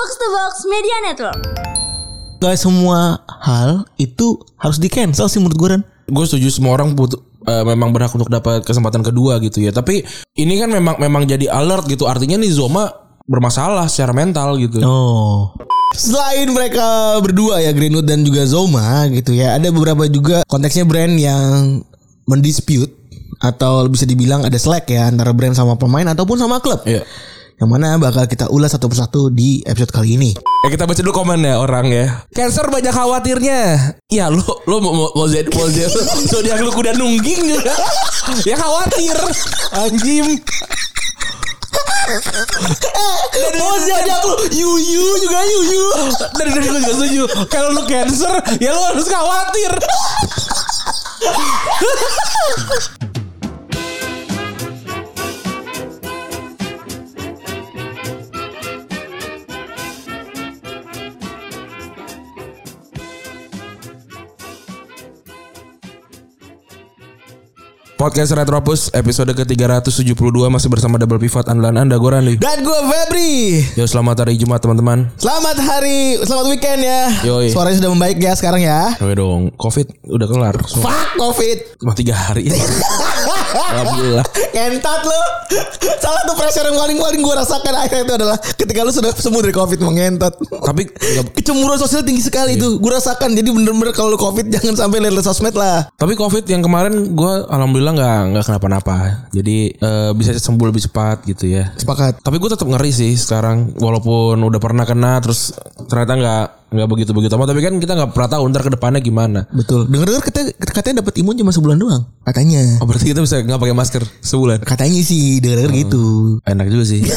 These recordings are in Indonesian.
Box to Box Media Network. Gak semua hal itu harus di cancel sih menurut gue gue setuju semua orang butuh eh, memang berhak untuk dapat kesempatan kedua gitu ya. Tapi ini kan memang memang jadi alert gitu. Artinya nih Zoma bermasalah secara mental gitu. Oh. Selain mereka berdua ya Greenwood dan juga Zoma gitu ya, ada beberapa juga konteksnya brand yang mendispute atau bisa dibilang ada slack ya antara brand sama pemain ataupun sama klub. Iya. Yang mana bakal kita ulas satu persatu di episode kali ini. Ya kita baca dulu komen ya orang ya. Cancer banyak khawatirnya. Ya lu lu mau mau mau zed mau zodiak lu kuda nungging juga. ya khawatir. Anjim. Oh zodiak lu Yuyu juga Yuyu. Dari dari gue juga setuju. Kalau lu cancer ya lu harus khawatir. Podcast Retropus episode ke-372 masih bersama Double Pivot andalan Anda gue Randy. Dan gue Febri. Yo selamat hari Jumat teman-teman. Selamat hari, selamat weekend ya. Yoi. Suaranya sudah membaik ya sekarang ya. Oke dong, Covid udah kelar. Fuck Covid. Cuma tiga hari. Alhamdulillah. Ngentat lo. Salah tuh pressure yang paling-paling gue rasakan akhirnya itu adalah ketika lu sudah sembuh dari Covid mengentot. Tapi Kecemburuan sosial tinggi sekali itu. Gue rasakan. Jadi bener-bener kalau lu Covid jangan sampai lihat sosmed lah. tapi Covid yang kemarin gue alhamdulillah nggak nggak kenapa-napa. Jadi eh, bisa sembuh lebih cepat gitu ya. Sepakat. Tapi gue tetap ngeri sih sekarang walaupun udah pernah kena terus ternyata nggak nggak begitu begitu amat. Tapi kan kita nggak pernah tahu ntar ke depannya gimana. Betul. Dengar-dengar katanya, katanya dapat imun cuma sebulan doang. Katanya. Oh berarti kita bisa nggak pakai masker sebulan. Katanya sih dengar-dengar gitu. Enak juga sih.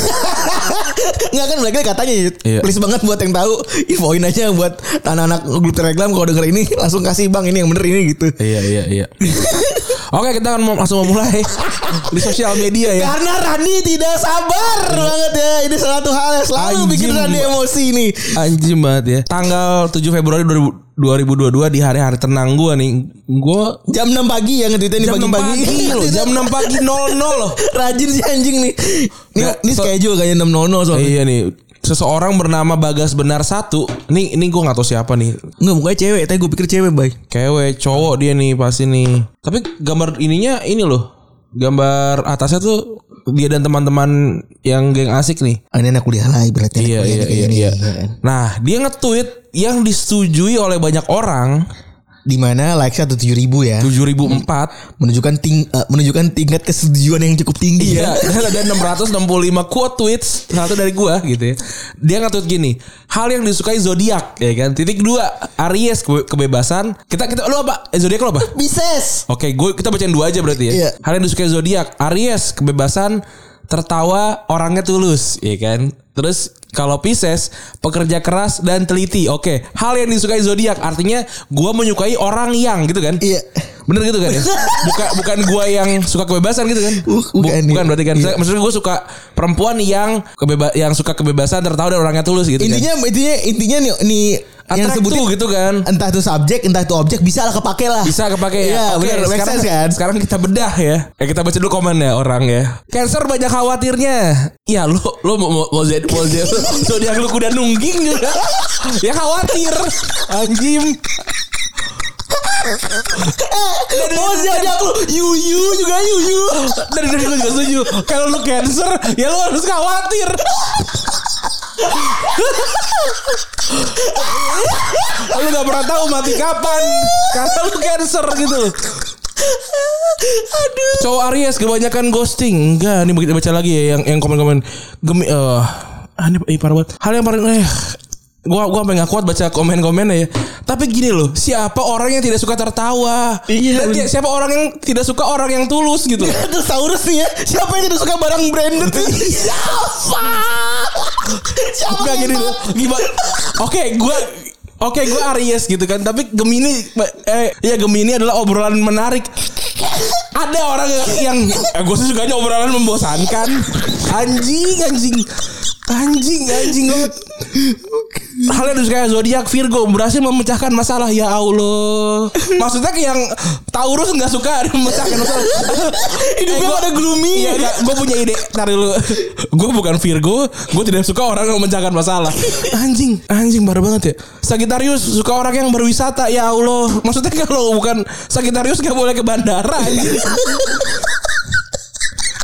Enggak kan mereka katanya Iya. Please banget buat yang tahu Infoin aja buat anak-anak grup telegram Kalau denger ini langsung kasih bang ini yang bener ini gitu iya iya iya. Oke kita akan langsung memulai di sosial media ya. Karena Rani tidak sabar banget ya Ini salah satu hal yang selalu Anjing, bikin Rani emosi nih Anjing banget ya. Tanggal 7 Februari 2000 2022 di hari-hari tenang gue nih. Gue Jam 6 pagi ya nge-tweetnya nih jam 6 pagi-pagi pagi loh. Jam 6 pagi 00 loh. Rajin si anjing nih Ini, Nggak, ini so- schedule kayaknya 6.00 soalnya Iya nih. Seseorang bernama Bagas Benar satu. Nih ini gue nggak tahu siapa nih. Enggak mukanya cewek Tapi gue pikir cewek bay Cewek, cowok dia nih pasti nih. Tapi gambar ininya ini loh. Gambar atasnya tuh dia dan teman-teman yang geng asik nih. ah, Ini anak kuliah lah berarti Iya iya iya iya. kan. Nah, dia nge-tweet yang disetujui oleh banyak orang Di mana likesnya tuh 7 ribu ya 7004 menunjukkan ting eh, menunjukkan tingkat kesetujuan yang cukup tinggi Iya, ya. ada 665 quote tweets satu dari gua gitu ya. Dia nge-tweet gini, hal yang disukai zodiak ya kan. Titik dua, Aries kebe- kebebasan. Kita kita lu apa? Eh, zodiak lu apa? Bises. Oke, gue kita bacain dua aja berarti ya. Iya. Hal yang disukai zodiak, Aries kebebasan, tertawa, orangnya tulus, ya kan. Terus kalau Pisces pekerja keras dan teliti. Oke, hal yang disukai zodiak artinya gua menyukai orang yang gitu kan. Iya. Bener gitu kan ya? Bukan bukan gua yang suka kebebasan gitu kan? Bu- bukan, bukan iya. berarti kan? Saya- Maksudnya gue suka perempuan yang kebeba yang suka kebebasan tertawa dan orangnya tulus gitu kan? Intinya intinya intinya nih, nih yang sebutin gitu kan? entah itu subjek entah itu objek bisa lah kepake lah. Bisa kepake ya. Iya, Oke, benar. Make sekarang, sense kan? Sekarang kita bedah ya. Ya kita baca dulu komen ya orang ya. Cancer banyak khawatirnya. Ya lu lu mau mau mau zed mau zodiak lu kuda nungging juga. ya khawatir. Anjim. Oh zodiak lu Yuyu juga Yuyu. Dari dari gue juga setuju. Kalau lu cancer ya lu harus khawatir. lu gak pernah tahu mati kapan karena lu cancer gitu. Aduh. Cowok Aries kebanyakan ghosting. Enggak, ini begitu baca lagi ya yang yang komen-komen gemi eh ah, ini ih, parah banget. Hal yang paling eh gua gua sampai gak kuat baca komen-komennya ya. Tapi gini loh, siapa orang yang tidak suka tertawa? Iya, Dan bener. siapa orang yang tidak suka orang yang tulus gitu. Itu Saurus nih ya. Siapa yang tidak suka barang branded? Siapa? Siapa Enggak yang gini loh. Gimana? Oke, gua Oke, gue Aries gitu kan, tapi Gemini, eh, ya Gemini adalah obrolan menarik. Ada orang yang, eh, gue sih sukanya obrolan membosankan. Anjing, anjing, anjing, anjing banget. hal yang disukai zodiak Virgo berhasil memecahkan masalah ya Allah. Maksudnya ke yang Taurus nggak suka memecahkan masalah. Hidupnya gua- pada gloomy. Iya, gue punya ide. Ntar dulu. gue bukan Virgo, gue tidak suka orang yang memecahkan masalah. Anjing, anjing baru banget ya. Sagittarius suka orang yang berwisata ya Allah. Maksudnya kalau bukan Sagittarius gak boleh ke bandara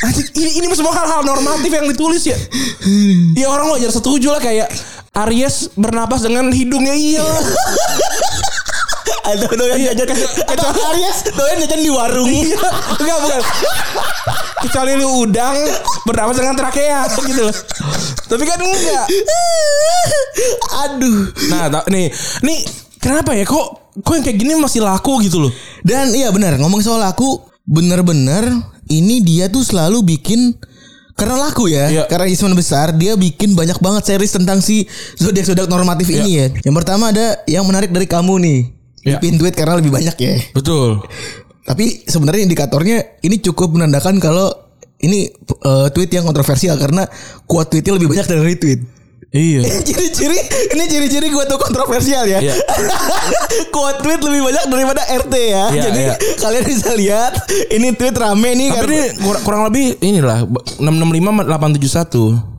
anjing. Ini, ini semua hal-hal normatif yang ditulis ya. Ya orang wajar setuju lah kayak Aries bernapas dengan hidungnya iya. Atau doyan jajan Atau Aries doyan jajan di warung. Iya, enggak bukan. Kecuali lu udang bernapas dengan trakea gitu loh. Tapi kan enggak. Aduh. Nah, nih, nih kenapa ya kok kok yang kayak gini masih laku gitu loh. Dan iya benar ngomong soal laku bener-bener ini dia tuh selalu bikin karena laku ya, Iya. karena Isman besar dia bikin banyak banget series tentang si zodiak zodiak normatif ini ya. Yang pertama ada yang menarik dari kamu nih. Iya. Pin tweet karena lebih banyak ya. Betul. Tapi sebenarnya indikatornya ini cukup menandakan kalau ini eh, tweet yang kontroversial karena quote tweetnya lebih banyak dari retweet. Iya. ciri-ciri ini ciri-ciri gue tuh kontroversial ya. Iya. quote tweet lebih banyak daripada RT ya. Iya, Jadi iya. kalian bisa lihat ini tweet rame nih Tapi karena ini kurang, kurang lebih inilah 665 871.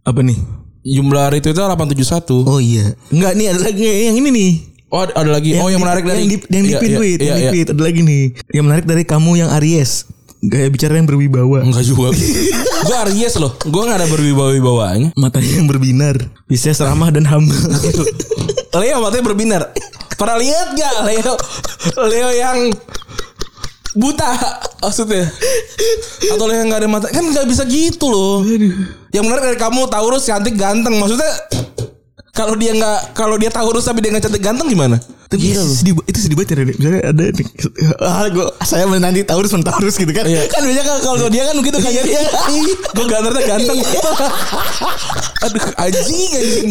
apa nih? Jumlah retweetnya 871. Oh iya. Enggak nih ada lagi yang ini nih. Oh, ada lagi. oh, yang menarik dari yang di, yang di Iya, iya, tweet, iya, yang di iya. tweet ada lagi nih. Yang menarik dari kamu yang Aries. Gaya bicara yang berwibawa. Enggak juga. gue Aries loh. Gue gak ada berwibawa-wibawanya. Matanya yang berbinar. Pisces ramah dan humble. Leo matanya berbinar. Pernah lihat gak Leo? Leo yang buta maksudnya atau Leo yang gak ada mata kan nggak bisa gitu loh. Yang menarik dari kamu Taurus cantik ganteng maksudnya kalau dia nggak kalau dia Taurus tapi dia nggak cantik ganteng gimana? Tapi sedih, itu sedih banget ya Rene. Misalnya ada ah, gua, saya menanti Taurus men Taurus gitu kan. Iya. Kan biasanya kalau- kalau dia kan begitu kayak dia. Gue gantengnya ganteng. Aduh anjing anjing.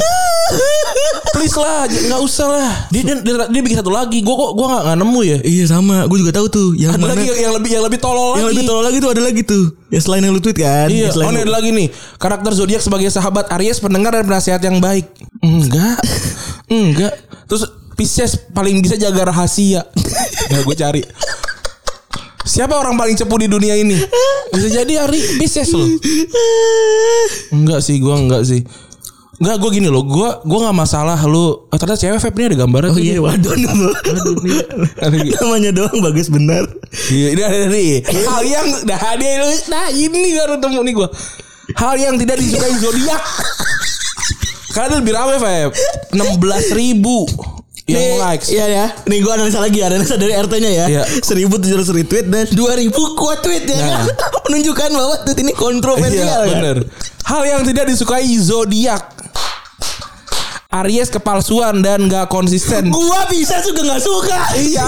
Please lah, nggak usah lah. Dia, dia dia dia bikin satu lagi. Gue kok gue nggak nggak nemu ya. iya sama, gue juga tahu tuh. Yang Ada mana, lagi yang, yang lebih yang lebih tolol yang lagi. lebih tolol lagi tuh ada lagi tuh. Ya selain yang lu tweet kan. Iya, Ya, oh ini ada lagi nih. Karakter zodiak sebagai sahabat Aries, pendengar dan penasihat yang baik. Enggak. Enggak. Terus Pisces paling bisa jaga rahasia. Ya gue cari. Siapa orang paling cepu di dunia ini? Bisa jadi Ari Pisces loh. Enggak sih, gua enggak sih. Enggak, gue gini loh. Gua gua nggak masalah lu. Oh, ternyata cewek vape ini ada gambarnya Oh iya, waduh. Aduh, nih. Ada gitu. Namanya doang bagus benar. Iya, ini ada nih. Hal yang dah dia lu nah ini baru temu nih gua. Hal yang tidak disukai zodiak. Karena lebih rame, Feb. 16 ribu yang Nih, likes. Iya ya. Nih gue analisa lagi, analisa dari RT-nya ya. Iya. 1700 retweet dan 2000 quote tweet ya Nah. kan. Menunjukkan bahwa tweet ini kontroversial Iya, ya. bener. Hal yang tidak disukai zodiak. Aries kepalsuan dan gak konsisten. Gua bisa juga nggak suka. iya,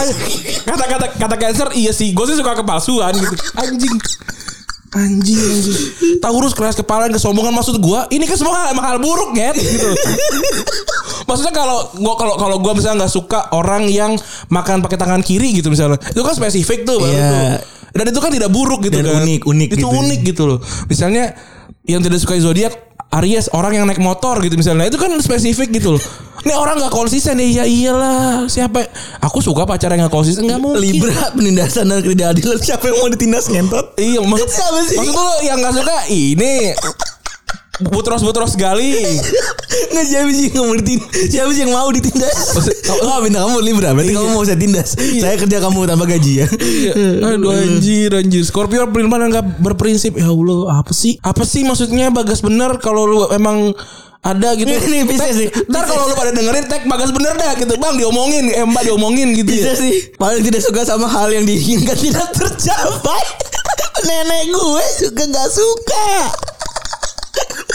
kata-kata kata cancer iya sih. Gue sih suka kepalsuan gitu. Anjing. Anjing, anjing. Taurus keras kepala dan kesombongan maksud gua ini kan semua hal, emang hal buruk ya gitu. Maksudnya kalau gua kalau kalau gua misalnya nggak suka orang yang makan pakai tangan kiri gitu misalnya. Itu kan spesifik tuh Iya. tuh. Dan itu kan tidak buruk gitu Dan kan. unik, unik Itu gitu. unik gitu loh. Misalnya yang tidak suka zodiak Aries orang yang naik motor gitu misalnya. Itu kan spesifik gitu loh. Ini orang nggak konsisten. Ya iyalah. Siapa? Aku suka pacar yang nggak konsisten. Nggak mungkin. Libra penindasan dan ketidakadilan siapa yang mau ditindas ngentot? Iya maksud Siapa sih? Maksud lu yang gak suka? Ini. Butros-butros gali Nggak siapa sih yang mau ditindas? Siapa sih yang mau ditindas? Oh, bintang kamu Libra, berarti kamu mau saya tindas. Saya kerja kamu tanpa gaji ya. Iya. Aduh anjir anjir Scorpio perilman gak berprinsip Ya Allah apa sih Apa sih maksudnya Bagas bener Kalau lu emang ada gitu Ini bisa sih. Ntar kalau lu pada dengerin tag Bagas bener dah gitu Bang diomongin Eh mbak diomongin gitu Bisa ya sih. Paling tidak suka sama hal yang diinginkan tidak tercapai. Nenek gue juga nggak suka.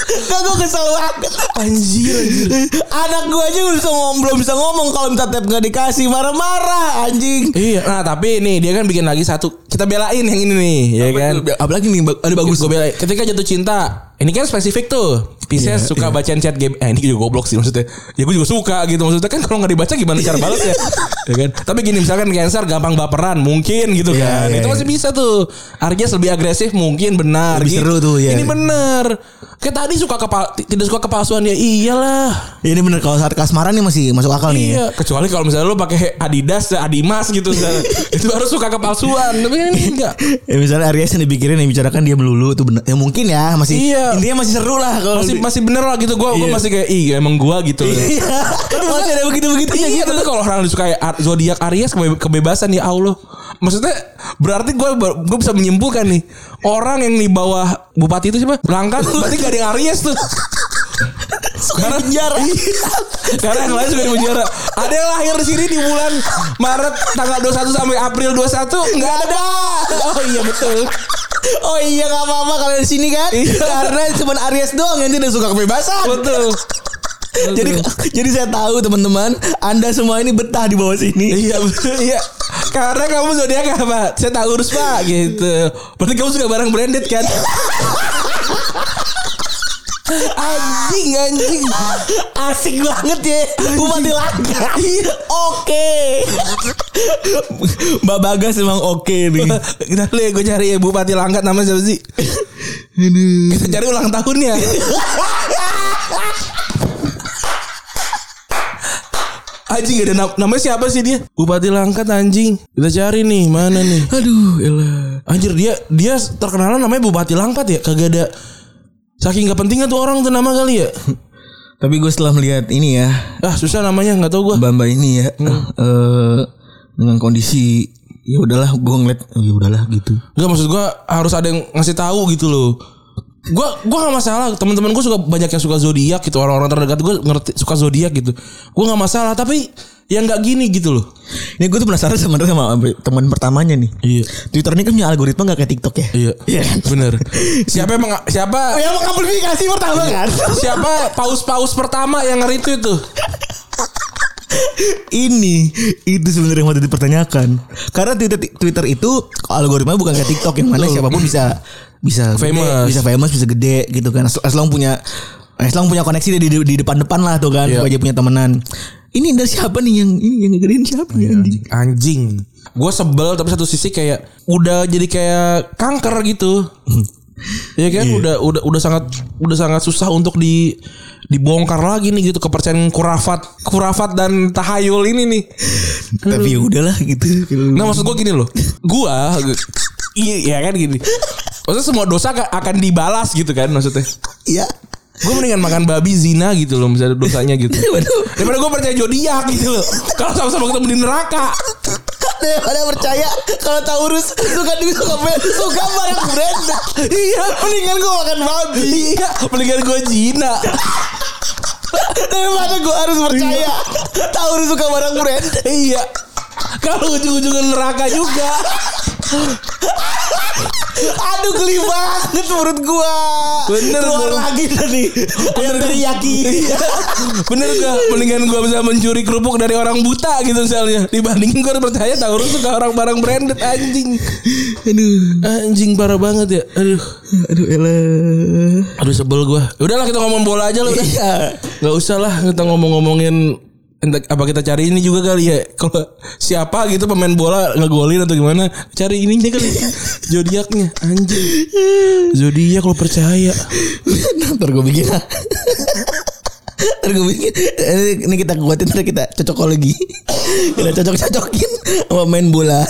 Gak gue kesel banget. Anjir anjir. Anak gue aja belum bisa ngomong, belum bisa ngomong Kalau minta tap gak dikasih. Marah-marah anjing. Iya Nah tapi nih Dia kan bikin lagi satu. Kita belain yang ini nih Ya kan? Apalagi nih ada bagus. Gue belain. Ketika jatuh cinta ini kan spesifik tuh. Pisces Iya, suka bacain chat game. Eh ini juga goblok sih maksudnya. Ya gue juga suka gitu maksudnya kan kalau nggak dibaca gimana cara balasnya? ya kan? Tapi gini misalkan Cancer gampang baperan mungkin gitu Iya, kan. iya, Itu iya. masih bisa tuh. Aries lebih agresif mungkin benar. Lebih Gitu. seru tuh, ya. Ini benar. Kayak tadi suka kepal tidak suka kepalsuan ya iyalah. Ya, ini bener kalau saat kasmaran nih masih masuk akal nih. ya. Iya, kecuali kalau misalnya lu pakai Adidas, Adimas gitu, itu harus suka kepalsuan. Tapi kan ini enggak. Ya misalnya Aries yang dipikirin yang bicarakan dia melulu itu benar. Ya mungkin ya masih Iya. Intinya masih seru lah kalau Masih di- masih bener lah gitu. Gua gua Iya. masih kayak ih emang gua gitu. Iya. Masih ada begitu-begitunya Iya, gitu. tapi kalau orang disukai zodiak Aries kebe- kebebasan ya Allah. Maksudnya berarti gue gue bisa menyimpulkan nih orang yang di bawah bupati itu siapa? Berangkat berarti gak ada yang Aries tuh. Karena penjara. Karena yang lain sudah di penjara. Ada yang lahir di sini di bulan Maret tanggal 21 sampai April 21 nggak ada. Oh iya betul. Oh iya gak apa-apa kalau di sini kan Iya. Karena cuma Aries doang yang tidak suka kebebasan Betul. Jadi jadi saya tahu teman-teman Anda semua ini betah di bawah sini Iya. Iya. Karena kamu zodiak apa? Saya tahu urus pak gitu. Berarti kamu suka barang branded kan? anjing anjing. Asik banget ya Bupati Langka Iya. Oke Mbak Bagas emang oke nih Kita lihat gue cari ya Bupati Langkat namanya siapa sih? Kita cari ulang tahunnya. Anjing ada nam- namanya siapa sih dia? Bupati Langkat anjing. Kita cari nih mana nih? Aduh elah Anjir dia dia terkenal namanya Bupati Langkat ya kagak ada saking gak pentingnya tuh orang tuh nama kali ya. Tapi gue setelah melihat ini ya Ah susah namanya nggak tahu gua. Mbak Mbak ini ya eh, Dengan kondisi ya udahlah gue ngeliat oh, ya udahlah gitu Gak maksud gua harus ada yang ngasih tahu gitu loh. Gua gua gak masalah teman-teman gua suka banyak yang suka zodiak gitu orang-orang terdekat gua ngerti suka zodiak gitu. Gua nggak masalah tapi yang nggak gini gitu loh. Ini gue tuh penasaran sebenarnya sama teman pertamanya nih Iya. Twitter ini kan punya algoritma gak kayak TikTok ya Iya. Iya kan Bener. Siapa yang meng- siapa Oh, yang mengamplifikasi pertama kan siapa paus-paus pertama yang nge-retweet tuh? ini itu sebenarnya yang mau dipertanyakan karena Twitter Twitter itu algoritma bukan kayak TikTok yang mana siapa pun bisa bisa gede, Famous. bisa famous bisa gede gitu kan as as long punya as long punya koneksi di, di, depan-depan lah tuh kan Iya. aja punya temenan ini dari siapa nih yang ini yang ngegedein siapa nih anjing Anjing. Gue sebel tapi satu sisi kayak udah jadi kayak kanker gitu. Ya kan udah udah udah sangat udah sangat susah untuk di dibongkar lagi nih gitu kepercayaan kurafat kurafat dan tahayul ini nih. tapi ya udahlah gitu Nah maksud gue gini loh, gua iya kan gini. Maksudnya semua dosa ka- akan dibalas gitu kan maksudnya. iya Gue mendingan makan babi zina gitu loh misalnya dosanya gitu. Daripada gue percaya zodiak gitu loh. Kalau sama-sama ketemu di neraka. Daripada percaya kalau Taurus suka suka suka barang brand iya, mendingan gue makan babi iya, mendingan gue zina. daripada gue harus percaya Taurus suka barang brand iya. Kalau ujung-ujungnya neraka juga. Aduh geli banget menurut gua. Bener, Keluar gua. lagi tadi. Ayam teriyaki. Iya. Bener gak? Mendingan gue bisa mencuri kerupuk dari orang buta gitu misalnya. Dibandingin gue percaya Taurus suka orang barang branded anjing. Aduh. Anjing parah banget ya. Aduh. Aduh elah. Aduh sebel gue. Udahlah kita ngomong bola aja loh. Iya. Gak usah lah kita ngomong-ngomongin entah apa kita cari ini juga kali ya. Kalau siapa gitu pemain bola ngegolin atau gimana, cari ininya kali. Zodiaknya anjing. Zodiak lo percaya. Ntar gue bikin. Ntar gue bikin. Ini kita kuatin ntar kita cocok lagi. Kita cocok-cocokin sama main bola.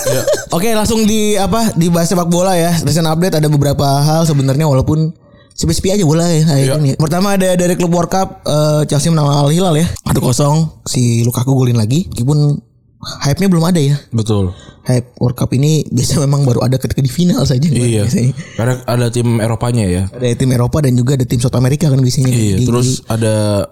Oke langsung di apa dibahas sepak bola ya. Recent update ada beberapa hal sebenarnya walaupun sepi-sepi aja bola ya hari Iya. ini. Pertama ada dari klub World Cup eh, Chelsea menang Al Hilal ya. 1-0 si Lukaku golin lagi. Meskipun hype-nya belum ada ya. Betul. Hype World Cup ini biasa memang baru ada ketika di final saja. Iya. Biasanya. Karena ada tim Eropanya ya. Ada tim Eropa dan juga ada tim South America kan biasanya. Iya, Di- terus ada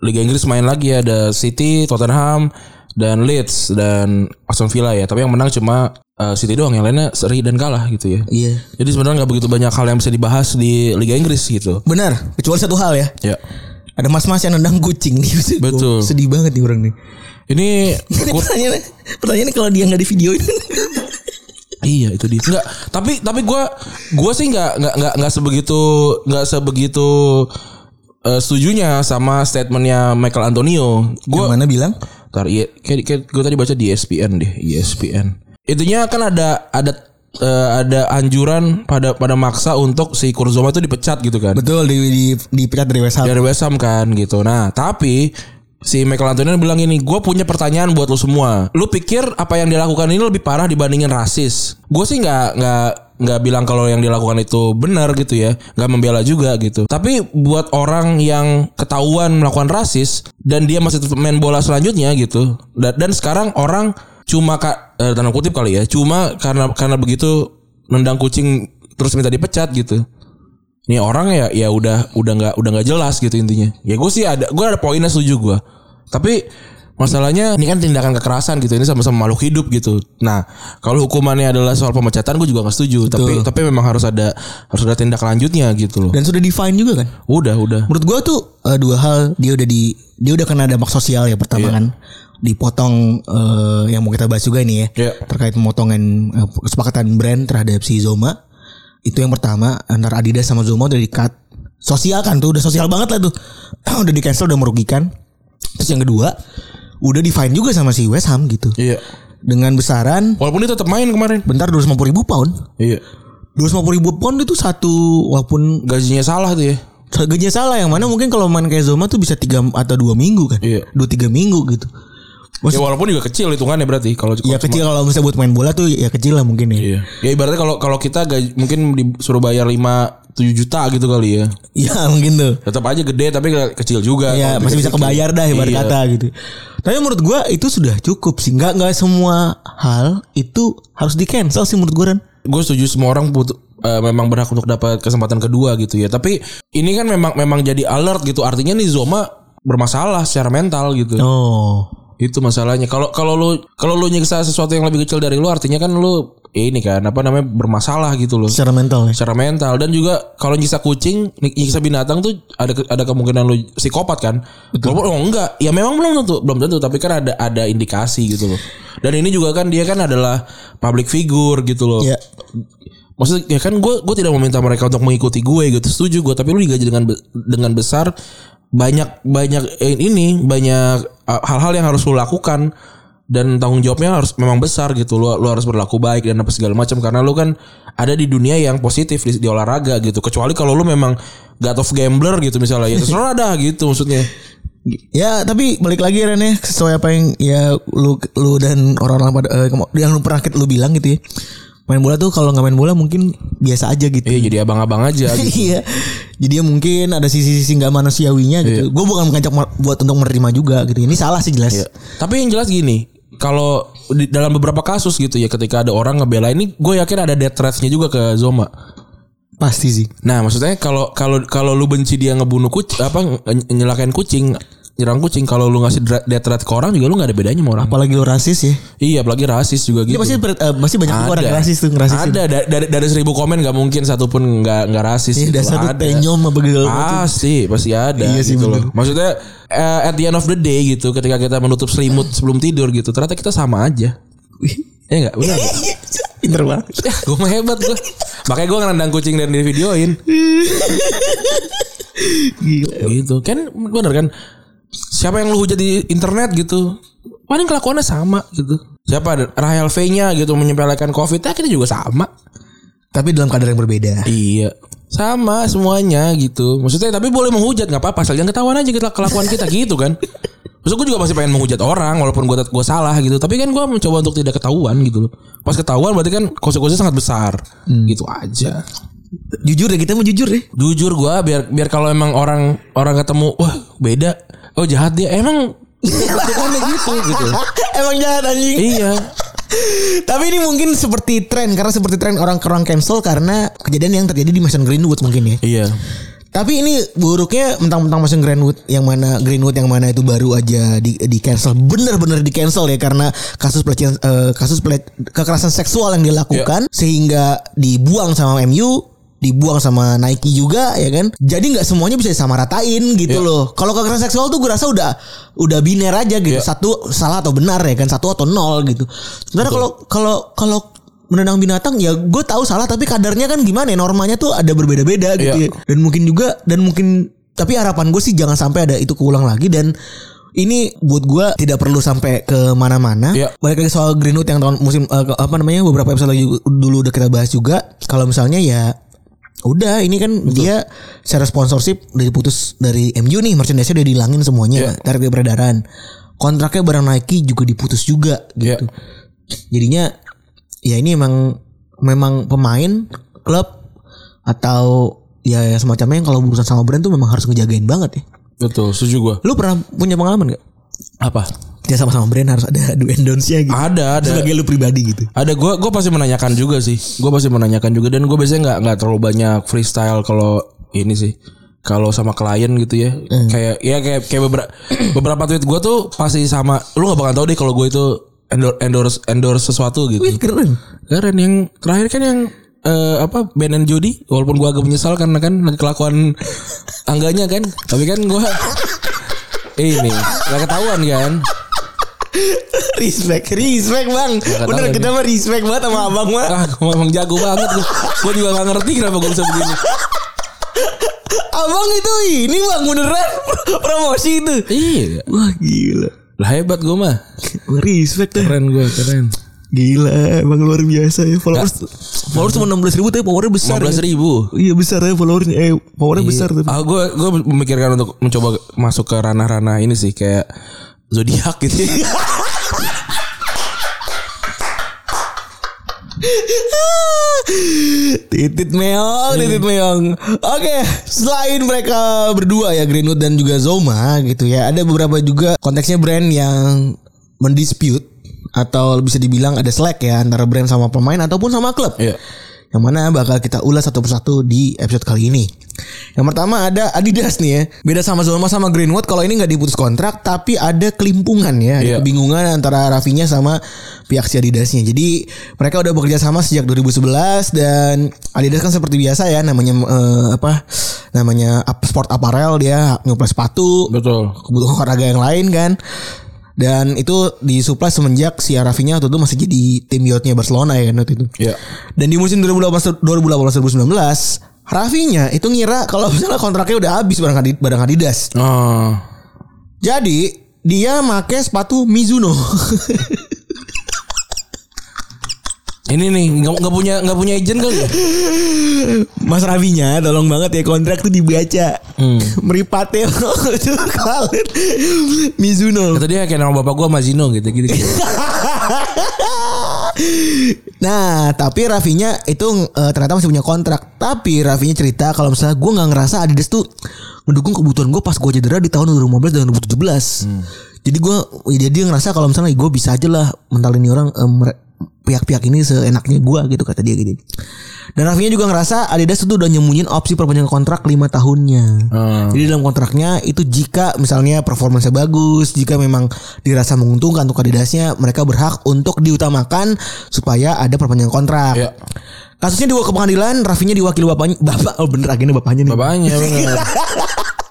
Liga Inggris main lagi ada City, Tottenham, dan Leeds dan Aston Villa ya. Tapi yang menang cuma uh, City doang, yang lainnya seri dan kalah gitu ya. Iya. Jadi sebenarnya nggak begitu banyak hal yang bisa dibahas di Liga Inggris gitu. Benar, kecuali satu hal ya. Ya. Ada mas-mas yang nendang kucing nih. Betul. Sedih banget nih orang nih. Ini pertanyaannya, pertanyaannya kalau dia nggak di video ini. Iya itu dia. Enggak, tapi tapi gue gue sih nggak nggak nggak nggak sebegitu nggak sebegitu eh, setujunya sama statementnya Michael Antonio. Gue Yang mana bilang? Ntar iya, kayak, kayak gue tadi baca di ESPN deh, ESPN. Itunya kan ada ada eh, ada anjuran pada pada maksa untuk si Kurzoma itu dipecat gitu kan. Betul di di dipecat dari West Ham. Dari West Ham kan gitu. Nah, tapi si Michael Antonio bilang ini, gue punya pertanyaan buat lo semua. Lu pikir apa yang dilakukan ini lebih parah dibandingin rasis? Gue sih nggak nggak nggak bilang kalau yang dilakukan itu benar gitu ya, nggak membela juga gitu. Tapi buat orang yang ketahuan melakukan rasis dan dia masih tetap main bola selanjutnya gitu, dan, dan sekarang orang cuma kak eh, tanda kutip kali ya, cuma karena karena begitu nendang kucing terus minta dipecat gitu. Nih orang ya ya udah udah nggak udah nggak jelas gitu intinya. Ya gue sih ada gue ada poinnya setuju gue. Tapi masalahnya ini kan tindakan kekerasan gitu ini sama-sama makhluk hidup gitu. Nah kalau hukumannya adalah soal pemecatan gue juga nggak setuju. Tapi tapi memang harus ada harus ada tindak lanjutnya gitu loh. Dan sudah define juga kan? Udah udah. Menurut gua tuh eh, dua hal dia udah di dia udah kena dampak sosial ya pertama kan dipotong eh, yang mau kita bahas juga ini ya Iya. terkait pemotongan eh, kesepakatan brand terhadap si Zoma itu yang pertama antara Adidas sama Zoma udah di cut sosial kan tuh udah sosial banget lah tuh udah di cancel udah merugikan terus yang kedua udah di fine juga sama si West Ham gitu Iya. dengan besaran Walaupun dia tetap main kemarin. bentar 250 ribu pound Iya. 250 ribu pound itu satu walaupun Gajinya salah tuh ya. gajinya salah yang mana mungkin kalau main kayak Zoma tuh bisa tiga atau dua minggu kan Iya. dua tiga minggu gitu Ya walaupun juga kecil hitungannya berarti kalau ya kecil kalau misalnya buat main bola tuh ya kecil lah mungkin ya Iya. Ya ibaratnya kalau kalau kita gaji, mungkin disuruh bayar 5 7 juta gitu kali ya. Iya mungkin tuh Tetap aja gede tapi kecil juga. ya Kalau masih bisa kebayar dah ibarat Iya. kata gitu tapi menurut gua itu sudah cukup sih nggak nggak semua hal itu harus di cancel sih menurut gua kan gue setuju semua orang butuh eh, memang berhak untuk dapat kesempatan kedua gitu ya. Tapi ini kan memang memang jadi alert gitu. Artinya nih Zoma bermasalah secara mental gitu. oh Itu masalahnya. Kalau kalau lu kalau lu nyiksa sesuatu yang lebih kecil dari lu artinya kan lu ini kan apa namanya bermasalah gitu loh. secara mental ya Secara mental dan juga kalau nyiksa kucing, nyiksa binatang tuh ada ada kemungkinan lu psikopat kan. Walaupun oh enggak, ya memang belum tentu, belum tentu tapi kan ada ada indikasi gitu loh. Dan ini juga kan dia kan adalah public figure gitu loh. ya Maksudnya ya kan gue gue tidak meminta mereka untuk mengikuti gue gitu setuju gue tapi lu digaji dengan dengan besar banyak banyak eh, ini banyak hal-hal yang harus lu lakukan dan tanggung jawabnya harus memang besar gitu. Lu, lu harus berlaku baik dan apa segala macam karena lu kan ada di dunia yang positif di, di olahraga gitu. Kecuali kalau lu memang god of gambler gitu misalnya ya terserah dah gitu maksudnya. Ya tapi balik lagi Ren ya sesuai apa yang ya lu lu dan orang-orang pada eh, kemo- yang lu pernah lu bilang gitu ya. Main bola tuh kalau nggak main bola mungkin biasa aja gitu. eh jadi abang-abang aja gitu. Iya. Jadi ya mungkin ada sisi-sisi nggak manusiawinya gitu. Gue bukan mengajak buat untuk menerima juga gitu. Ini salah sih jelas. Iya. Tapi yang jelas gini, kalau di dalam beberapa kasus gitu ya ketika ada orang ngebela ini, gue yakin ada death threats-nya juga ke Zoma. Pasti sih. Nah, maksudnya kalau kalau kalau lu benci dia ngebunuh kucing apa ny- nyelakain kucing, nyerang kucing, kalau lu ngasih death threat ke orang juga lu nggak ada bedanya sama orang. Apalagi lu rasis ya. Iya, apalagi rasis juga Ini gitu. pasti ber- eh, masih banyak juga orang rasis tuh ngerasisin. Ada da- dari dari seribu komen nggak mungkin satupun nggak nggak rasis. Iya, gitu. dasar Ada. apa segala macam. Pasti, pasti ada Iya sih, gitu bener. loh. Maksudnya eh, at the end of the day gitu ketika kita menutup selimut sebelum tidur gitu, ternyata kita sama aja. Ya enggak? Benar nggak? Pinter banget. Ya, gue mah hebat gue. Makanya gue ngerendang kucing dan di videoin. Gila. Gitu. Kan bener kan? Siapa yang lu hujat di internet gitu? Paling kelakuannya sama gitu. Siapa Rahel V-nya gitu menyepelekan Covid, ya kita juga sama. Tapi dalam kadar yang berbeda. Iya. Sama semuanya gitu. Maksudnya tapi boleh menghujat nggak apa-apa, asal jangan ketahuan aja kita kelakuan kita gitu kan. Maksud gue juga masih pengen menghujat orang walaupun gue gue salah gitu. Tapi kan gue mencoba untuk tidak ketahuan gitu loh. Pas ketahuan berarti kan konsekuensinya sangat besar. Gitu aja. Jujur ya kita mau jujur ya. Jujur gue biar biar kalau emang orang orang ketemu wah beda. Oh jahat dia. Emang bentukannya gitu gitu. Emang jahat anjing. Iya. Tapi ini mungkin seperti tren karena seperti tren orang orang cancel karena kejadian yang terjadi di Mason Greenwood mungkin ya. Iya. Tapi ini buruknya mentang-mentang Mason Greenwood yang mana Greenwood yang mana itu baru aja di, di cancel bener-bener di cancel ya karena kasus pelecehan eh, kasus pele- kekerasan seksual yang dilakukan sehingga dibuang sama MU dibuang sama Nike juga ya kan jadi nggak semuanya bisa disamaratain gitu Iya. loh kalau kekerasan seksual tuh gue rasa udah udah biner aja gitu Iya. satu salah atau benar ya kan satu atau nol gitu sebenarnya kalau kalau kalau menendang binatang ya gue tahu salah tapi kadarnya kan gimana ya normanya tuh ada berbeda-beda gitu Iya. ya. Dan mungkin juga dan mungkin tapi harapan gue sih jangan sampai ada itu keulang lagi dan ini buat gue tidak perlu sampai ke mana-mana. Iya. Balik lagi soal Greenwood yang tahun musim ke- apa namanya beberapa episode lagi dulu udah kita bahas juga. Kalau misalnya ya udah ini kan dia secara sponsorship udah diputus dari MU nih merchandise udah dihilangin semuanya Iya. dari peredaran. Kontraknya barang Nike juga diputus juga gitu. Jadinya ya ini emang memang pemain klub atau ya semacamnya yang kalau berurusan sama brand tuh memang harus ngejagain banget ya. Betul, setuju gua. Lu pernah punya pengalaman gak? Apa? Ya sama-sama brand harus ada do and don'ts-nya gitu. Ada, ada. Sebagai lu pribadi gitu. Ada gue gue pasti menanyakan juga sih. Gue pasti menanyakan juga dan gue biasanya nggak nggak terlalu banyak freestyle kalau ini sih. Kalau sama klien gitu ya. Kayak ya kayak kayak beberapa beberapa tweet gue tuh pasti sama lu nggak bakal tahu deh kalau gue itu endorse endorse endorse sesuatu gitu. Wih keren. Keren yang terakhir kan yang eh, apa Ben and Jody walaupun gue agak menyesal karena kan kelakuan angganya kan tapi kan gue ini nggak ketahuan kan respect, respect bang. Nggak Bener kita mah respect banget sama abang mah. ah gue emang jago banget gue gue juga nggak ngerti kenapa gue bisa begini Abang itu ini bang beneran promosi itu. iya Wah gila. lah hebat gue mah respect deh. keren gue keren Gila, emang luar biasa ya. Followers, followers cuma 16 ribu tapi powernya besar. belas ya. ribu Iya besar ya followersnya. Eh, powernya besar tapi. ah gue gue memikirkan untuk mencoba masuk ke ranah-ranah ini sih kayak zodiak gitu Titit meong, titit meong. Oke, selain mereka berdua ya Greenwood dan juga Zoma gitu ya, ada beberapa juga konteksnya brand yang mendispute atau bisa dibilang ada slack ya antara brand sama pemain ataupun sama klub. Iya. Yang mana bakal kita ulas satu persatu di episode kali ini. Yang pertama ada Adidas nih ya. Beda sama Zoma sama Greenwood kalau ini nggak diputus kontrak tapi ada kelimpungan ya, ada Iya. kebingungan antara Rafinya sama pihak si Adidasnya. Jadi mereka udah bekerja sama sejak 2011 dan Adidas kan seperti biasa ya namanya eh, apa? namanya sport apparel dia nyuplai sepatu, betul kebutuhan olahraga yang lain kan. Dan itu disuplai semenjak si Rafinya waktu itu masih jadi tim yachtnya Barcelona ya kan waktu itu. Iya. Dan di musim 2018 2018 2019 Rafinya itu ngira kalau misalnya kontraknya udah habis barang barang Adidas. oh Jadi dia make sepatu Mizuno. ini nih nggak punya nggak punya agent kali ya Mas Rafinya tolong banget ya kontrak tuh dibaca. Hmm. Meripatnya itu kalian Mizuno. kata dia kayak nama bapak gue Mazino gitu gitu, gitu. Nah, tapi Rafinya itu eh, ternyata masih punya kontrak. Tapi Rafinya cerita kalau misalnya gue nggak ngerasa Adidas tuh mendukung kebutuhan gue pas gue cedera di tahun 2015 dan 2017. Jadi gue, ya dia ngerasa kalau misalnya gue bisa aja lah mentalin orang mere- pihak-pihak ini seenaknya gue gitu kata dia gitu. Dan Rafinya juga ngerasa Adidas itu udah nyembunyiin opsi perpanjangan kontrak lima tahunnya. Hmm. Jadi dalam kontraknya itu jika misalnya performanya bagus, jika memang dirasa menguntungkan untuk Adidasnya, mereka berhak untuk diutamakan supaya ada perpanjangan kontrak. Iya. Kasusnya dibawa ke pengadilan, Rafinya diwakili bapaknya, bapak, oh bener akhirnya bapaknya nih. bapaknya bener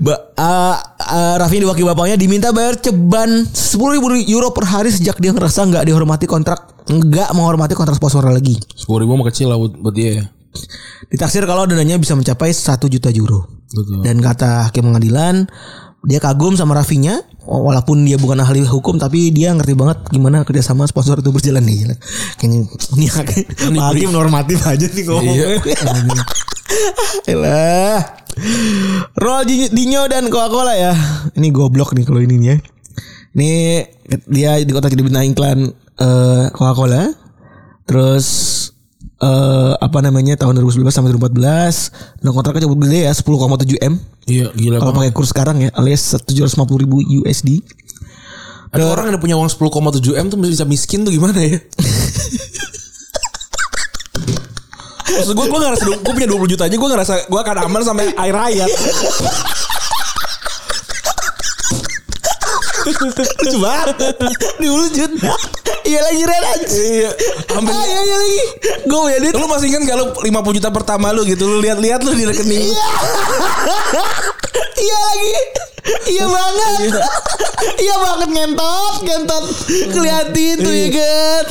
Ba, uh, uh, Rafinya diwakili bapaknya diminta bayar ceban 10 ribu euro per hari sejak dia ngerasa nggak dihormati kontrak, nggak menghormati kontrak sponsor lagi. sepuluh ribu mah kecil lah buat, buat dia ya Ditaksir kalau dananya bisa mencapai 1 juta euro. betul Dan kata hakim pengadilan, dia kagum sama Rafinya, walaupun dia bukan ahli hukum, tapi dia ngerti banget gimana kerjasama sponsor itu berjalan nih. Kayaknya ini hakim, hakim normatif aja nih ngomongnya. Elah. Ronaldinho dan Coca-Cola ya. Ini goblok nih kalau ini nih ya. Ini dia di kota jadi bintang iklan eh, Coca-Cola. Terus eh apa namanya tahun 2011 sampai 2014 dan kontraknya cukup gede ya 10,7 m iya gila kalau pakai kurs sekarang ya alias 750 ribu USD ada orang yang punya uang 10,7 m tuh bisa miskin tuh gimana ya Maksud gue, gue ngerasa gue punya 20 juta aja gue ngerasa gue akan aman sampai air raya. lucu banget dulu Jun iya lagi Ren Iya. Hampir. ah, iya, iya lagi gue punya duit Lu masih ingat kalau 50 juta pertama lu gitu lu lihat-lihat lu di rekening. Iya lagi Iya banget. Iya banget ngentot, ngentot. Kelihatin tuh ya kan.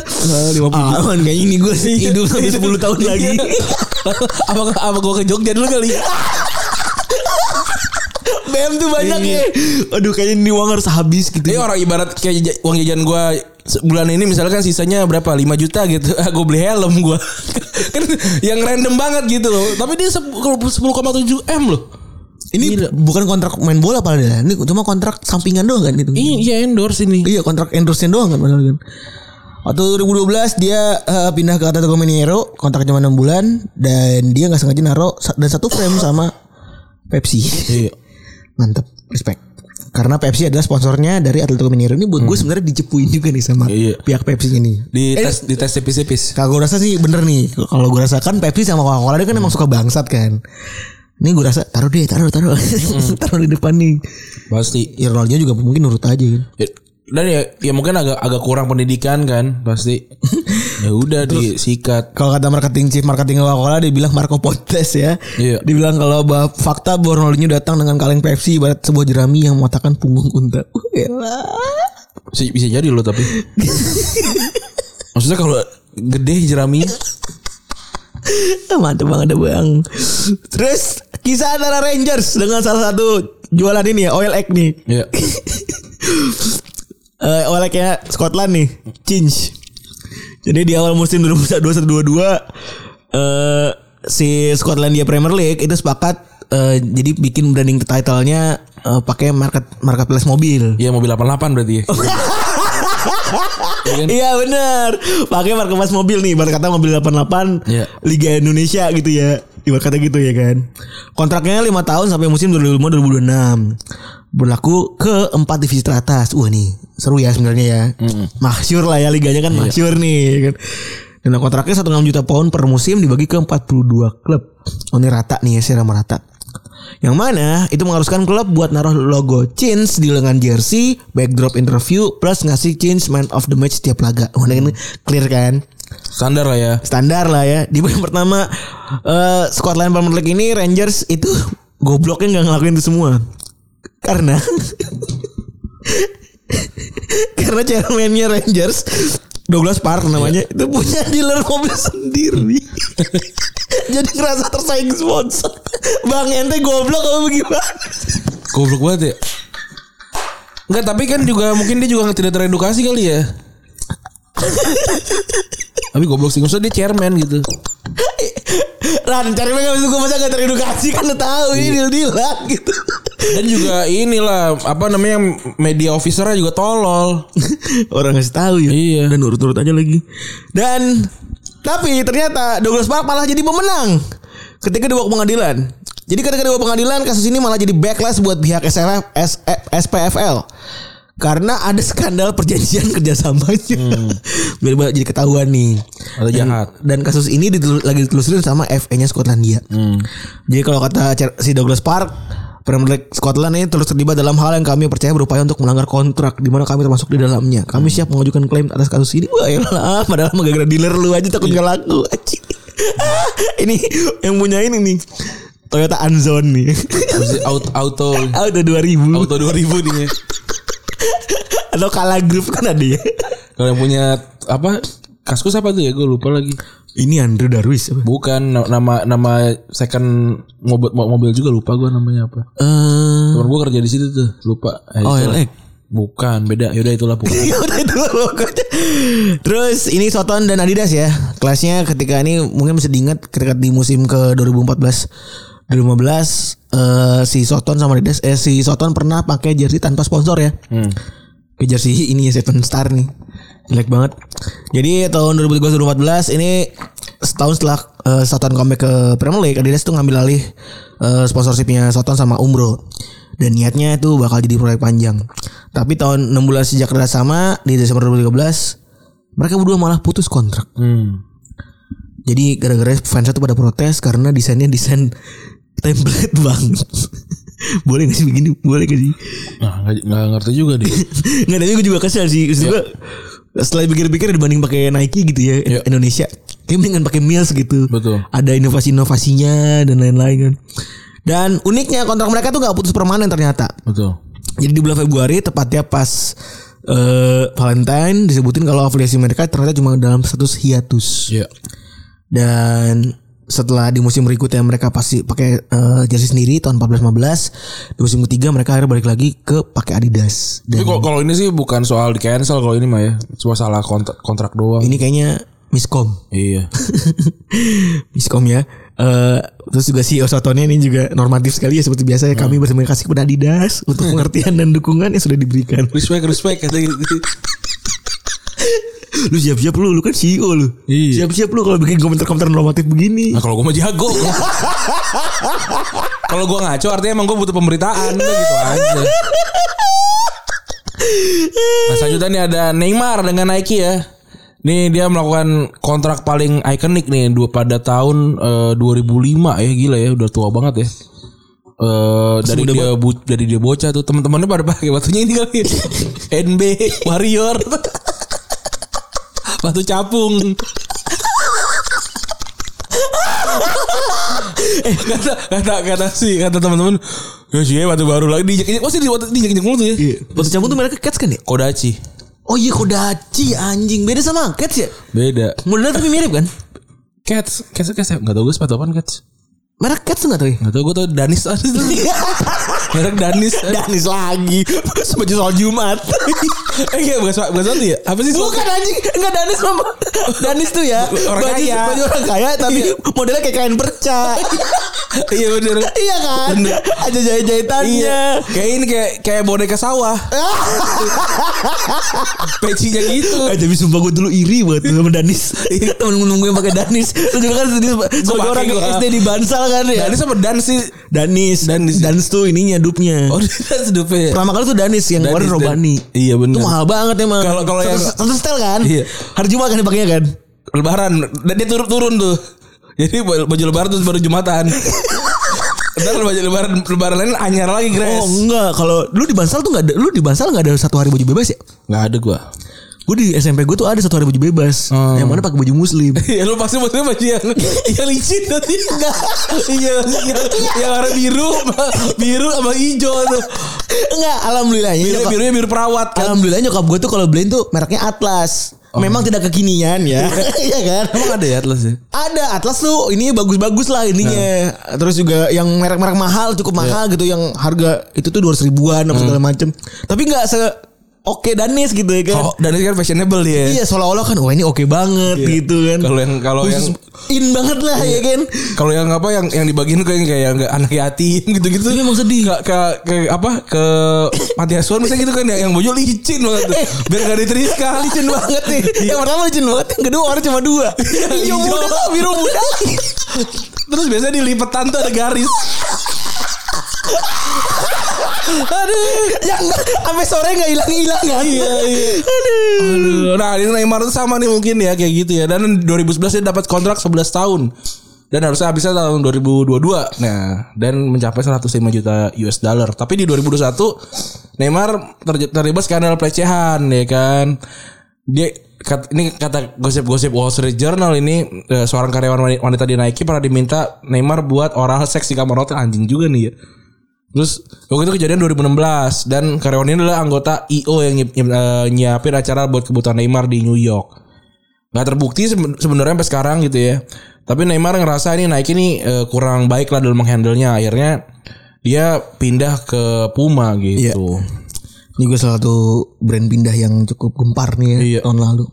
Ah, Aman kayaknya ini gue hidup sampai 10 tahun lagi. apa apa gue ke Jogja dulu kali? BM tuh banyak ya. Aduh kayaknya ini uang harus habis gitu. Ini orang ibarat kayak uang jajan gue bulan ini misalkan sisanya berapa 5 juta gitu. gue beli helm gue. kan yang random banget gitu loh. Tapi dia 10,7 M loh. Ini bukan kontrak main bola padahal. Ini cuma kontrak sampingan doang kan itu. Iya, endorse ini. Iya kontrak endorse doang kan padahal kan. Waktu 2012 dia eh, pindah ke Atletico Mineiro, kontrak cuma 6 bulan dan dia nggak sengaja naro dan satu frame sama Pepsi. Iya. Mantep, respect. Karena Pepsi adalah sponsornya dari Atletico Mineiro ini buat gue sebenarnya dicepuin juga nih sama Iya. pihak Pepsi ini. Di Eh, tes di tes tipis-tipis. Kalau gue rasa sih bener nih. Kalau gue rasakan Pepsi sama Coca-Cola dia kan emang suka bangsat kan. Ini gue rasa taruh deh, taruh, taruh, taruh di depan nih. Pasti. Ya juga mungkin nurut aja kan. Dan ya, ya mungkin agak agak kurang pendidikan kan pasti. ya udah disikat. Kalau kata marketing chief marketing Coca-Cola dia bilang Marco Pontes ya. Iya. Dibilang kalau bahwa fakta bahwa Ronaldinho datang dengan kaleng Pepsi ibarat sebuah jerami yang mematahkan punggung unta. Uh. Bisa, bisa jadi loh tapi. Maksudnya kalau gede jerami Mantep banget bang. Terus kisah antara Rangers dengan salah satu jualan ini ya oil egg nih. ya. Eh oil egg-nya Scotland nih, Cinch. Jadi di awal musim 2021-2022 eh si Scotlandia Premier League itu sepakat eh, jadi bikin branding title-nya eh, pakai market marketplace mobil. Iya mobil 88 berarti ya. Iya benar. Pakai marketplace mobil nih, ibarat kata mobil 88 Iya. Liga Indonesia gitu ya. Ibarat kata gitu ya kan. Kontraknya 5 tahun sampai musim 2005 2026. Berlaku ke empat divisi teratas. Wah nih, seru ya sebenarnya ya. Masyur lah ya liganya kan masyur nih ya kan. Dan kontraknya 1,6 juta pound per musim dibagi ke 42 klub. Oh ini rata nih ya, secara merata. Yang mana itu mengharuskan klub buat naruh logo Chins di lengan jersey, backdrop interview, plus ngasih Chins man of the match setiap laga. Wah, ini clear kan? Standar lah ya. Standar lah ya. Di pertama eh Scotland Premier League ini Rangers itu gobloknya nggak ngelakuin itu semua. Karena karena chairman-nya Rangers Douglas Park namanya itu punya dealer mobil sendiri. Jadi ngerasa tersaing sponsor. Bang ente goblok apa bagaimana? Goblok banget ya. Enggak, tapi kan juga mungkin dia juga tidak teredukasi kali ya. tapi goblok sih, maksudnya dia chairman gitu. Ran cari mereka itu gue masa gak teredukasi kan lu tahu ini deal dealan gitu. Dan juga inilah apa namanya media officernya juga tolol. Orang ngasih tahu ya. Iya. Dan urut-urut aja lagi. Dan tapi ternyata Douglas Park malah jadi pemenang ketika dibawa ke pengadilan. Jadi ketika dibawa ke pengadilan kasus ini malah jadi backlash buat pihak SFF, S- SPFL. Karena ada skandal perjanjian kerjasamanya. Biar banget jadi ketahuan nih. Atau jahat. Dan kasus ini ditel- lagi ditelusurin sama FA-nya Skotlandia. Jadi kalau kata si Douglas Park, Premier League Scotland ini terus terlibat dalam hal yang kami percaya berupaya untuk melanggar kontrak di mana kami termasuk di dalamnya. Kami siap mengajukan klaim atas kasus ini. Wah, elah, padahal mah gara-gara dealer lu aja takut gak laku. Anjing. ini yang punya ini nih. Toyota Anzon nih. Auto auto Auto 2000 auto 2000 nih. atau Kala Group kan ada ya. Kalau yang punya apa kaskus apa tuh ya gue lupa lagi. Ini Andrew Darwis apa? Bukan na- nama nama second mobil mobil juga lupa gue namanya apa. Eh, Temen gue kerja di situ tuh lupa. Eh, Oh, itulah. LX. Bukan beda. Yaudah itulah pokoknya. Ya udah itu lah pokoknya. Terus ini Soton dan Adidas ya. Kelasnya ketika ini mungkin bisa diingat ketika di musim ke 2014 2015 eh, si Soton sama Adidas eh si Soton pernah pakai jersey tanpa sponsor ya. Hmm. Ke jersey ini ya Seven Star nih. Jelek banget. Jadi tahun 2013 2014 ini setahun setelah eh, Soton comeback ke Premier League Adidas tuh ngambil alih eh, sponsorshipnya Soton sama Umbro. Dan niatnya itu bakal jadi proyek panjang. Tapi tahun 6 bulan sejak kerjasama di Desember 2013 mereka berdua malah putus kontrak. Hmm. Jadi gara-gara fans tuh pada protes karena desainnya desain template banget. Boleh gak sih begini? Boleh gak sih? Nah, nggak nggak ngerti juga deh. Nggak tapi gue juga kesel sih. Maksud gue setelah pikir-pikir dibanding pakai Nike gitu ya Iya. Indonesia, kayak mendingan pakai Mills gitu. Betul. Ada inovasi-inovasinya dan lain-lain kan. Dan uniknya kontrak mereka tuh nggak putus permanen ternyata. Betul. Jadi di bulan Februari tepatnya pas eh, Valentine disebutin kalau afiliasi mereka ternyata cuma dalam status hiatus. Iya. Dan setelah di musim berikutnya mereka pasti pakai eh, jersey sendiri tahun 14-15 di musim ketiga mereka akhirnya balik lagi ke pakai Adidas Tapi dan kalau kalau ini sih bukan soal di cancel kalau ini mah ya. Cuma salah kontrak kontrak doang. ini kayaknya miskom Iya. miskom ya Eh, terus juga si Osotonnya ini juga normatif sekali ya seperti biasa ya kami berterima kasih kepada Adidas untuk pengertian dan dukungan yang sudah diberikan Respect respect gitu. lu siap-siap lu lu kan CEO lu Iya. siap-siap lu kalau bikin komentar-komentar normatif begini Nah kalau gue mah jago. kalau gue ngaco artinya emang gue butuh pemberitaan gitu aja. Nah selanjutnya nih ada Neymar dengan Nike ya. Nih dia melakukan kontrak paling ikonik nih dua pada tahun eh, 2005 ya gila ya udah tua banget ya. Eh dari dia bu- dari dia bocah tuh teman-temannya pada pakai batunya ini kali. NB Warrior. Batu capung. eh kata kata kata sih kata teman-teman ya sih batu baru lagi dijek injek oh sih dijek injek mulu tuh ya Iya. Batu cabut tuh mereka Cats kan ya? Kodachi Oh iya Kodachi anjing beda sama Cats ya? beda Modelnya tapi mirip kan? Cats Cats Cats nggak tau gue sepatu apaan Cats Merek Cats tuh? Gak tau ya? nggak tau gue tau Danis aja tuh merek Danis. Danis lagi. Baju soal Jumat. Eh iya bukan bukan sepatu ya apa sih Bukan anjing. Enggak Danis mama Danis tuh ya. Orang baju, kaya. Baju orang kaya Tapi modelnya kayak kain perca. Iya bener. Iya kan? Ada jahit-jahitannya. Iya, kayak ini kayak kayak boneka sawah. Pecinya gitu. Eh tapi sumpah gue dulu iri banget sama Danis. Temen-temen gue yang pakai Danis. Lu juga kan sedih Sebagai orang. SD di Bansal kan ya Danis apa Dan sih? Danis Danis. Danis tuh ininya dupnya Oh, Dan sedupnya. Pertama kali tuh Danis yang Danis, warna Dan- Robani Iya, bener. Itu mahal banget emang Kalau- kalau yang- Satu, setel kan Iya. Hari Jumat kan dipakainya kan Lebaran, dan dia turun-turun tuh. Jadi baju lebaran tuh baru Jumatan. Ntar baju lebaran lebaran lain anyar lagi Oh Grace. enggak Kalau lu di Bansal tuh gak ada Lu di Bansal gak ada satu hari baju bebas ya Nggak ada gua. Gue di SMP gue tuh ada satu hari baju bebas Oh. Yang mana pakai baju muslim Ya lu pasti maksudnya baju yang yang licin nanti enggak. Iya, yang, yang warna biru, biru sama hijau tuh. Enggak Alhamdulillahnya Biru nyokap- birunya biru perawat kan. Alhamdulillah nyokap gue tuh kalau beliin tuh mereknya Atlas Memang tidak kekinian ya Iya kan Emang ada ya Atlas ya? Ada Atlas tuh ini bagus-bagus lah ininya. Terus juga yang merek-merek mahal cukup mahal gitu yang harga itu tuh 200 ribuan apa segala macem. Tapi nggak se oke Danis gitu ya kan. Oh, dan ini kan fashionable dia. Iya seolah-olah kan wah ini oke banget gitu kan. Kalau yang kalau yang in banget lah ya kan. kalau yang apa yang yang dibagiin kayak kayak nggak anak yatim gitu-gitu. Iya, emang sedih. Ke, ke, ke apa ke panti asuhan misalnya gitu kan ya yang baju licin banget tuh. Biar gak diterima licin banget nih. Yang pertama licin banget, yang kedua warna cuma dua. Hijau Hijau. muda, biru muda. Terus biasanya dilipetan tuh ada garis. Aduh, yang sampai sore nggak hilang-hilang kan. Iya, iya. Aduh. Aduh, nah ini Neymar tuh sama nih mungkin ya kayak gitu ya. Dan 2011 dia dapat kontrak 11 tahun. Dan harusnya habisnya tahun 2022. Nah, dan mencapai 105 juta US dollar. Tapi di 2021 Neymar ter- terlibat skandal pelecehan ya kan. Dia kat- ini kata gosip-gosip Wall Street Journal ini eh, seorang karyawan wani- wanita di Nike pernah diminta Neymar buat oral seks di kamar hotel anjing juga nih ya. Terus waktu itu kejadian 2016 dan karyawan ini adalah anggota IO yang nyiap- eh, nyiapin acara buat kebutuhan Neymar di New York. Gak terbukti seben- sebenarnya sampai sekarang gitu ya. Tapi Neymar ngerasa ini Nike ini eh, kurang baik lah dalam menghandle-nya. Akhirnya dia pindah ke Puma gitu. Ini juga salah satu brand pindah yang cukup gempar nih ya Iya. tahun lalu.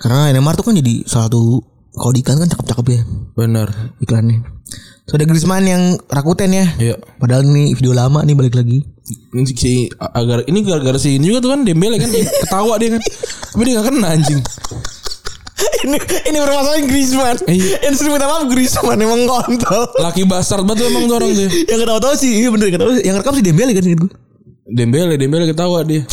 Karena Neymar tuh kan jadi salah satu kalau kan cakep-cakep ya Bener. iklannya. So ada Griezmann yang Rakuten ya. Iya. Padahal ini video lama nih balik lagi. Ini si agar ini gara-gara si ini juga tuh kan Dembele kan ketawa dia kan. Tapi dia gak kena anjing. ini ini permasalahan Griezmann. Iya. Yang sering minta maaf Griezmann emang kontol. Laki basar banget emang tuh orang tuh. yang ketawa-tawa sih iya bener ketawa. Yang rekam si Dembele kan gitu. Dembele, Dembele ketawa dia.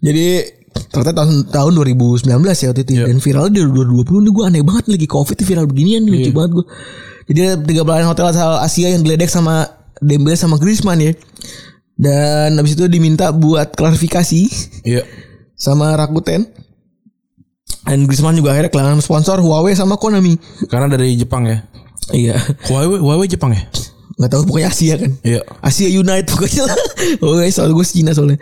Jadi ternyata tahun tahun 2019 ya waktu itu ya. dan viral di 2020 nih gue aneh banget lagi covid viral beginian nih, lucu banget gue. Jadi ada tiga pelayan hotel asal Asia yang diledek sama Dembele sama Griezmann ya. Dan habis itu diminta buat klarifikasi Iya. sama Rakuten. Dan Griezmann juga akhirnya kehilangan sponsor Huawei sama Konami. Karena dari Jepang ya. Iya. Huawei, Huawei Jepang ya? nggak tahu pokoknya Asia kan. Iya. Asia United pokoknya lah. Oke, soal gue Cina soalnya.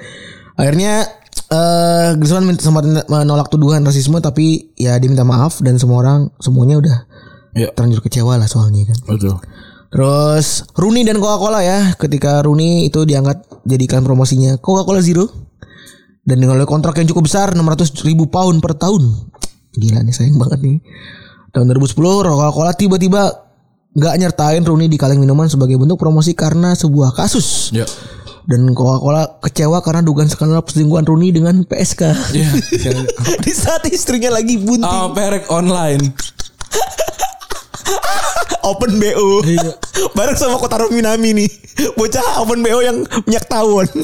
Akhirnya eh Griezmann minta- sempat menolak tuduhan rasisme tapi ya dia minta maaf dan semua orang semuanya udah Iya. terlanjur kecewa lah soalnya kan. Betul. Terus Rooney dan Coca-Cola ya, ketika Rooney itu diangkat jadi iklan promosinya Coca-Cola Zero dan dengan kontrak yang cukup besar 600 ribu pound per tahun. Gila nih sayang banget nih. Tahun 2010 Coca-Cola tiba-tiba nggak nyertain Rooney di kaleng minuman sebagai bentuk promosi karena sebuah kasus. Ya. Dan Coca-Cola kecewa karena dugaan skandal perselingkuhan Rooney dengan PSK. Iya. di saat istrinya lagi bunting. Ah, perek online. Open BO. Iya. Bareng sama Kotaro Minami nih. Bocah Open BO yang minyak tawon.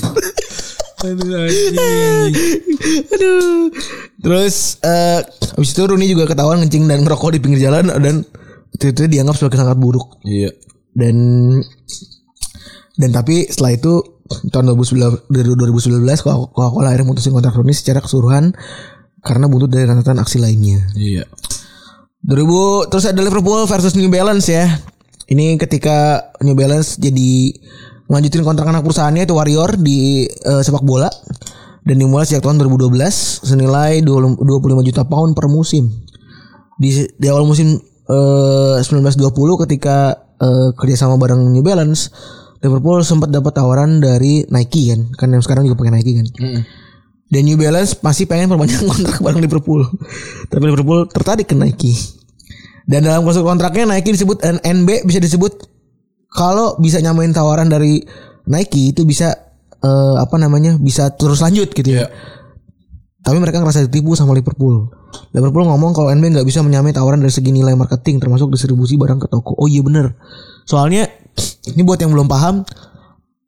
Aduh. Terus eh habis itu Rooney juga ketahuan ngencing dan ngerokok di pinggir jalan dan itu, itu dianggap sebagai sangat buruk. Iya. Dan dan tapi setelah itu tahun 2019 dari 2019 Coca- Coca-Cola akhirnya mutusin kontrak Rooney secara keseluruhan karena buntut dari rentetan aksi lainnya. Iya. 2000 terus ada Liverpool versus New Balance ya. Ini ketika New Balance jadi melanjutin kontrak anak perusahaannya itu Warrior di eh, sepak bola dan dimulai sejak tahun 2012 senilai 20 25 juta pound per musim. Di di awal musim eh, 1920 ketika eh, kerjasama bareng New Balance Liverpool sempat dapat tawaran dari Nike kan, kan yang sekarang juga pakai Nike kan. Dan New Balance masih pengen perpanjang kontrak bareng Liverpool. Tapi Liverpool tertarik ke Nike. Dan dalam klausul kontraknya Nike disebut NB bisa disebut kalau bisa nyamain tawaran dari Nike itu bisa eh, apa namanya? bisa terus lanjut gitu ya. Iya. Tapi mereka ngerasa ditipu sama Liverpool. Liverpool ngomong kalau NB nggak bisa menyamai tawaran dari segi nilai marketing termasuk distribusi barang ke toko. Oh iya bener. Soalnya ini buat yang belum paham,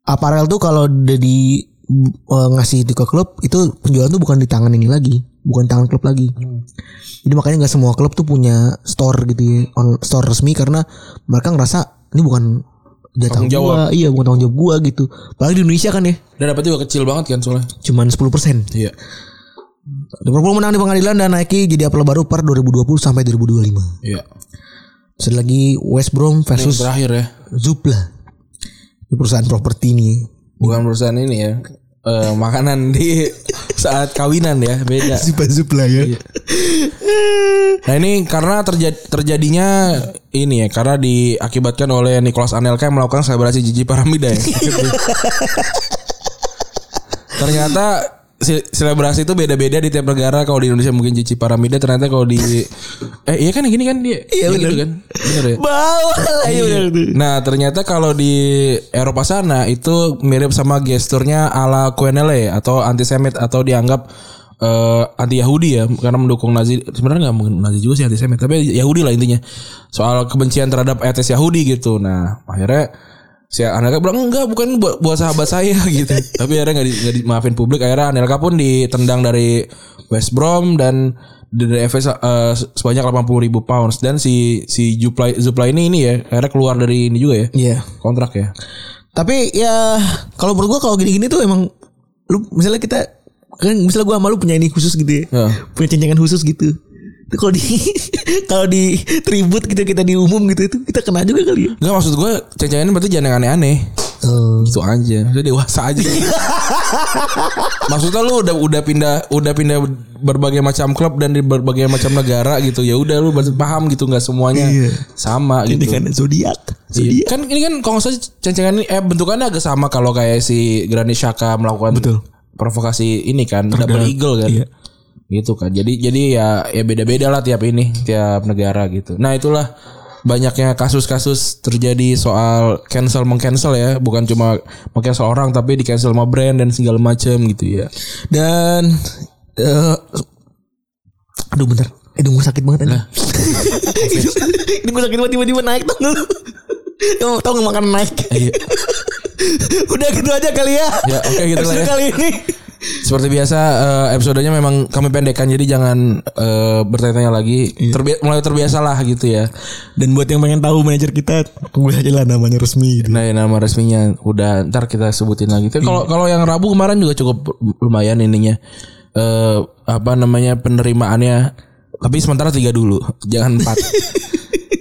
aparel tuh kalau di eh, ngasih itu ke klub itu penjualan tuh bukan di tangan ini lagi, bukan tangan klub lagi. Jadi makanya nggak semua klub tuh punya store gitu ya, on store resmi karena mereka ngerasa ini bukan jatah gua, iya bukan tanggung jawab gua gitu. Apalagi di Indonesia kan ya, Dan dapat juga kecil banget kan soalnya. cuman 10%. Iya. Liverpool menang di pengadilan dan Nike jadi apel baru per 2020 sampai 2025. Iya. Terus lagi West Brom versus terakhir ya. Zupla. Ini perusahaan properti nih. Bukan perusahaan ini ya. Eh, makanan di saat kawinan ya beda. Zupla Zupla ya. Nah ini karena terjadi terjadinya ini ya karena diakibatkan oleh Nicholas Anelka yang melakukan selebrasi jiji paramida ya. ternyata se- selebrasi itu beda-beda di tiap negara. Kalau di Indonesia mungkin jiji paramida, ternyata kalau di eh iya kan gini kan dia. Iya, Iya gitu bener. kan. Bener ya. Bawa lah ya bener tuh. Nah ternyata kalau di Eropa sana itu mirip sama gesturnya ala Quenelle atau antisemit atau dianggap eh, anti Yahudi ya karena mendukung Nazi sebenarnya nggak mungkin Nazi juga sih antisemit tapi Yahudi lah intinya soal kebencian terhadap etes Yahudi gitu. Nah akhirnya si Anelka bilang enggak bukan buat, buat sahabat saya gitu tapi akhirnya nggak di, nggak dimaafin publik akhirnya Anelka pun ditendang dari West Brom dan dari FS eh, sebanyak 80 ribu pounds dan si si Zupla Zupla ini ini ya akhirnya keluar dari ini juga ya Iya. kontrak ya Tapi ya kalau menurut gua kalau gini-gini tuh emang lu misalnya kita kan misalnya gua sama lu punya ini khusus gitu ya. Ya. Punya cencengan khusus gitu. Kalau di kalau di tribut gitu kita di umum gitu itu kita kena juga kali ya. Enggak maksud gue cencengan berarti jangan yang aneh-aneh Oh. gitu aja udah dewasa aja maksudnya lu udah udah pindah udah pindah berbagai macam klub dan di berbagai macam negara gitu ya udah lu paham gitu nggak semuanya Iya. sama Ini gitu kan zodiak. Iya. Zodiak. Kan ini kan kalau salah cencengan ini eh bentukannya agak sama kalau kayak si Granit Xhaka melakukan Betul. provokasi ini kan double eagle kan. Iya. Gitu kan. Jadi jadi ya ya beda-beda lah tiap ini, tiap negara gitu. Nah, itulah banyaknya kasus-kasus terjadi soal cancel mengcancel ya, bukan cuma mengcancel orang tapi di cancel sama brand dan segala macam gitu ya. Dan eh aduh bentar. Hidung gue sakit banget aja. Hidung gue sakit banget tiba-tiba naik lu? Kamu tau gak makan naik? Iya. Udah gitu aja kali ya. Ya, oke gitu lah ya. kali ini. Seperti biasa eh, episodenya memang kami pendekkan jadi jangan eh, bertanya-tanya lagi. Terbi- mulai terbiasa lah gitu ya. Dan buat yang pengen tahu manajer kita, tunggu aja lah namanya resmi gitu. Nah, ya, nama resminya udah ntar kita sebutin lagi. Tapi kalau kalau yang Rabu kemarin juga cukup lumayan ininya. Eh apa namanya penerimaannya. Tapi sementara tiga dulu, jangan empat.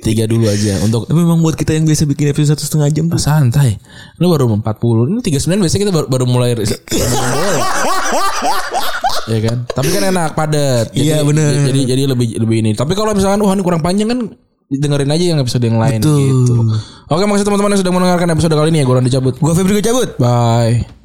Tiga dulu aja untuk memang buat kita yang biasa bikin episode satu setengah jam tuh santai. Lu baru 40. Ini 39 biasanya kita baru, baru mulai ya kan? Tapi kan enak padat. Iya, bener. Jadi jadi lebih lebih ini. Tapi kalau misalkan wah ini kurang panjang kan dengerin aja yang episode yang lain Betul. gitu. Oke, makasih teman-teman yang sudah mendengarkan episode kali ini ya. Gue Randy cabut. Gua Febri gue cabut Bye.